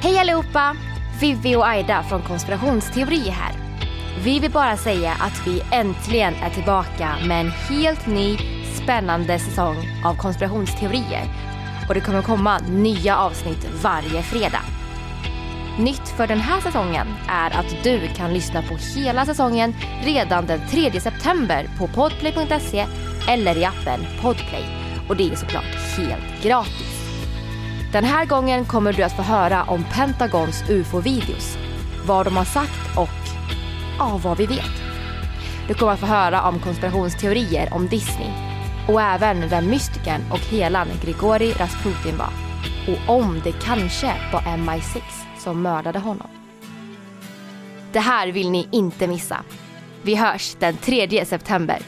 Hej allihopa! Vivi och Aida från Konspirationsteori här. Vi vill bara säga att vi äntligen är tillbaka med en helt ny spännande säsong av konspirationsteorier. Och det kommer komma nya avsnitt varje fredag. Nytt för den här säsongen är att du kan lyssna på hela säsongen redan den 3 september på podplay.se eller i appen Podplay. Och det är såklart helt gratis. Den här gången kommer du att få höra om Pentagons ufo-videos, vad de har sagt och ja, vad vi vet. Du kommer att få höra om konspirationsteorier om Disney och även vem mystikern och helan Grigori Rasputin var och om det kanske var MI6 som mördade honom. Det här vill ni inte missa. Vi hörs den 3 september